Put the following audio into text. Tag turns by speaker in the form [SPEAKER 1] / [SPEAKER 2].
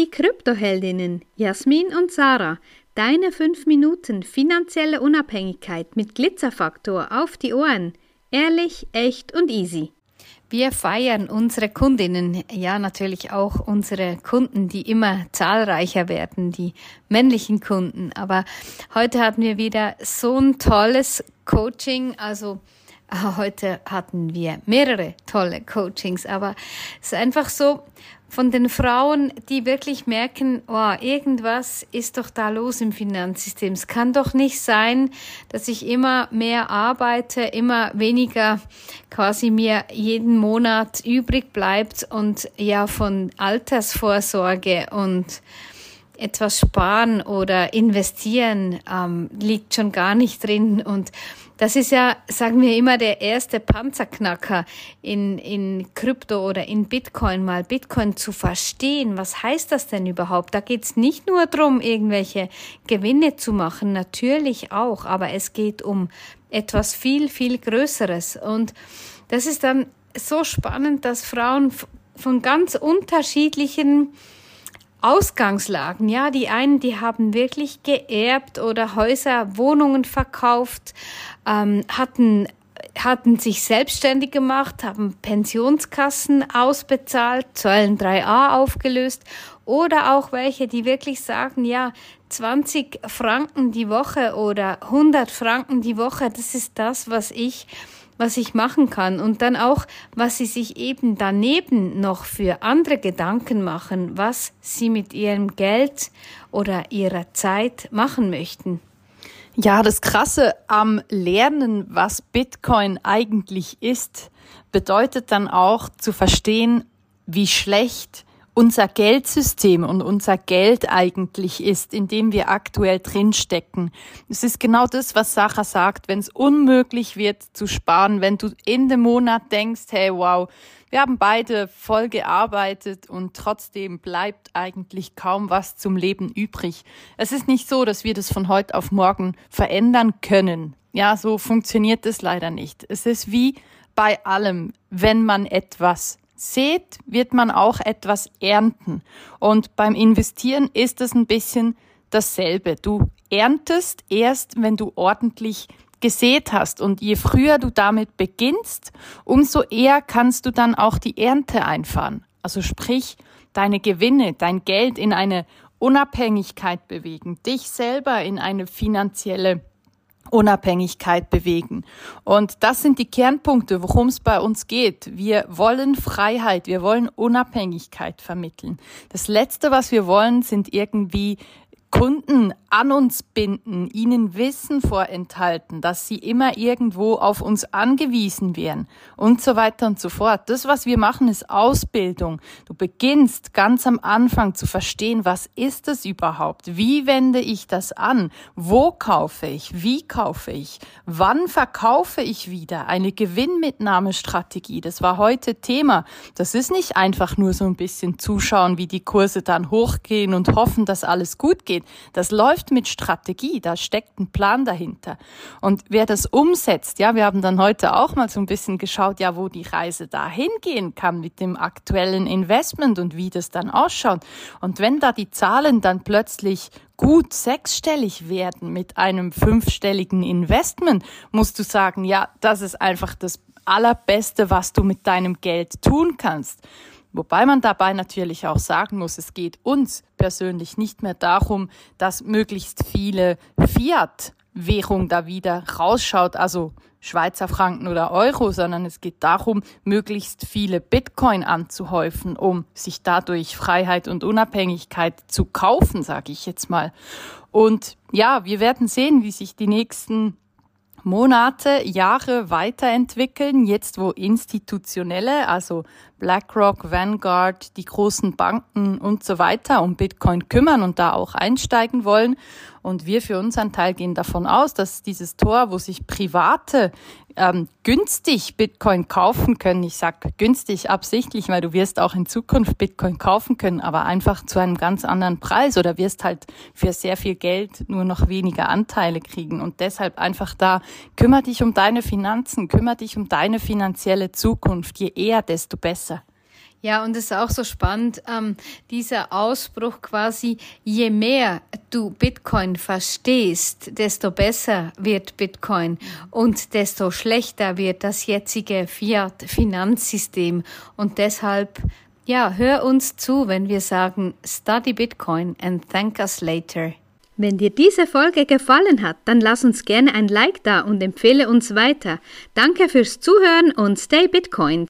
[SPEAKER 1] Die Kryptoheldinnen Jasmin und Sarah, deine 5 Minuten finanzielle Unabhängigkeit mit Glitzerfaktor auf die Ohren. Ehrlich, echt und easy.
[SPEAKER 2] Wir feiern unsere Kundinnen, ja natürlich auch unsere Kunden, die immer zahlreicher werden, die männlichen Kunden. Aber heute hatten wir wieder so ein tolles Coaching, also Ah, heute hatten wir mehrere tolle Coachings, aber es ist einfach so von den Frauen, die wirklich merken, oh, irgendwas ist doch da los im Finanzsystem. Es kann doch nicht sein, dass ich immer mehr arbeite, immer weniger quasi mir jeden Monat übrig bleibt und ja von Altersvorsorge und etwas sparen oder investieren ähm, liegt schon gar nicht drin und das ist ja, sagen wir immer, der erste Panzerknacker in, in Krypto oder in Bitcoin mal. Bitcoin zu verstehen, was heißt das denn überhaupt? Da geht's nicht nur drum, irgendwelche Gewinne zu machen, natürlich auch, aber es geht um etwas viel, viel Größeres. Und das ist dann so spannend, dass Frauen von ganz unterschiedlichen Ausgangslagen. Ja, die einen, die haben wirklich geerbt oder Häuser, Wohnungen verkauft, ähm, hatten hatten sich selbstständig gemacht, haben Pensionskassen ausbezahlt, Säulen 3a aufgelöst oder auch welche, die wirklich sagen, ja, 20 Franken die Woche oder 100 Franken die Woche, das ist das, was ich was ich machen kann und dann auch, was sie sich eben daneben noch für andere Gedanken machen, was sie mit ihrem Geld oder ihrer Zeit machen möchten.
[SPEAKER 3] Ja, das Krasse am Lernen, was Bitcoin eigentlich ist, bedeutet dann auch zu verstehen, wie schlecht unser Geldsystem und unser Geld eigentlich ist, in dem wir aktuell drinstecken. Es ist genau das, was Sacha sagt, wenn es unmöglich wird zu sparen, wenn du in dem Monat denkst, hey, wow, wir haben beide voll gearbeitet und trotzdem bleibt eigentlich kaum was zum Leben übrig. Es ist nicht so, dass wir das von heute auf morgen verändern können. Ja, so funktioniert es leider nicht. Es ist wie bei allem, wenn man etwas sät, wird man auch etwas ernten. Und beim Investieren ist es ein bisschen dasselbe. Du erntest erst, wenn du ordentlich gesät hast. Und je früher du damit beginnst, umso eher kannst du dann auch die Ernte einfahren. Also sprich, deine Gewinne, dein Geld in eine Unabhängigkeit bewegen, dich selber in eine finanzielle Unabhängigkeit bewegen. Und das sind die Kernpunkte, worum es bei uns geht. Wir wollen Freiheit, wir wollen Unabhängigkeit vermitteln. Das Letzte, was wir wollen, sind irgendwie Kunden an uns binden, ihnen Wissen vorenthalten, dass sie immer irgendwo auf uns angewiesen wären und so weiter und so fort. Das, was wir machen, ist Ausbildung. Du beginnst ganz am Anfang zu verstehen, was ist es überhaupt? Wie wende ich das an? Wo kaufe ich? Wie kaufe ich? Wann verkaufe ich wieder? Eine Gewinnmitnahmestrategie. Das war heute Thema. Das ist nicht einfach nur so ein bisschen zuschauen, wie die Kurse dann hochgehen und hoffen, dass alles gut geht. Das läuft läuft mit Strategie, da steckt ein Plan dahinter. Und wer das umsetzt, ja, wir haben dann heute auch mal so ein bisschen geschaut, ja, wo die Reise dahin gehen kann mit dem aktuellen Investment und wie das dann ausschaut. Und wenn da die Zahlen dann plötzlich gut sechsstellig werden mit einem fünfstelligen Investment, musst du sagen, ja, das ist einfach das allerbeste, was du mit deinem Geld tun kannst. Wobei man dabei natürlich auch sagen muss, es geht uns persönlich nicht mehr darum, dass möglichst viele Fiat-Währung da wieder rausschaut, also Schweizer Franken oder Euro, sondern es geht darum, möglichst viele Bitcoin anzuhäufen, um sich dadurch Freiheit und Unabhängigkeit zu kaufen, sage ich jetzt mal. Und ja, wir werden sehen, wie sich die nächsten Monate, Jahre weiterentwickeln, jetzt wo institutionelle, also BlackRock, Vanguard, die großen Banken und so weiter um Bitcoin kümmern und da auch einsteigen wollen. Und wir für unseren Teil gehen davon aus, dass dieses Tor, wo sich Private ähm, günstig Bitcoin kaufen können, ich sag günstig absichtlich, weil du wirst auch in Zukunft Bitcoin kaufen können, aber einfach zu einem ganz anderen Preis oder wirst halt für sehr viel Geld nur noch weniger Anteile kriegen. Und deshalb einfach da, kümmere dich um deine Finanzen, kümmere dich um deine finanzielle Zukunft. Je eher, desto besser.
[SPEAKER 2] Ja, und es ist auch so spannend, ähm, dieser Ausbruch quasi, je mehr du Bitcoin verstehst, desto besser wird Bitcoin und desto schlechter wird das jetzige Fiat-Finanzsystem. Und deshalb, ja, hör uns zu, wenn wir sagen, study Bitcoin and thank us later.
[SPEAKER 1] Wenn dir diese Folge gefallen hat, dann lass uns gerne ein Like da und empfehle uns weiter. Danke fürs Zuhören und stay Bitcoin.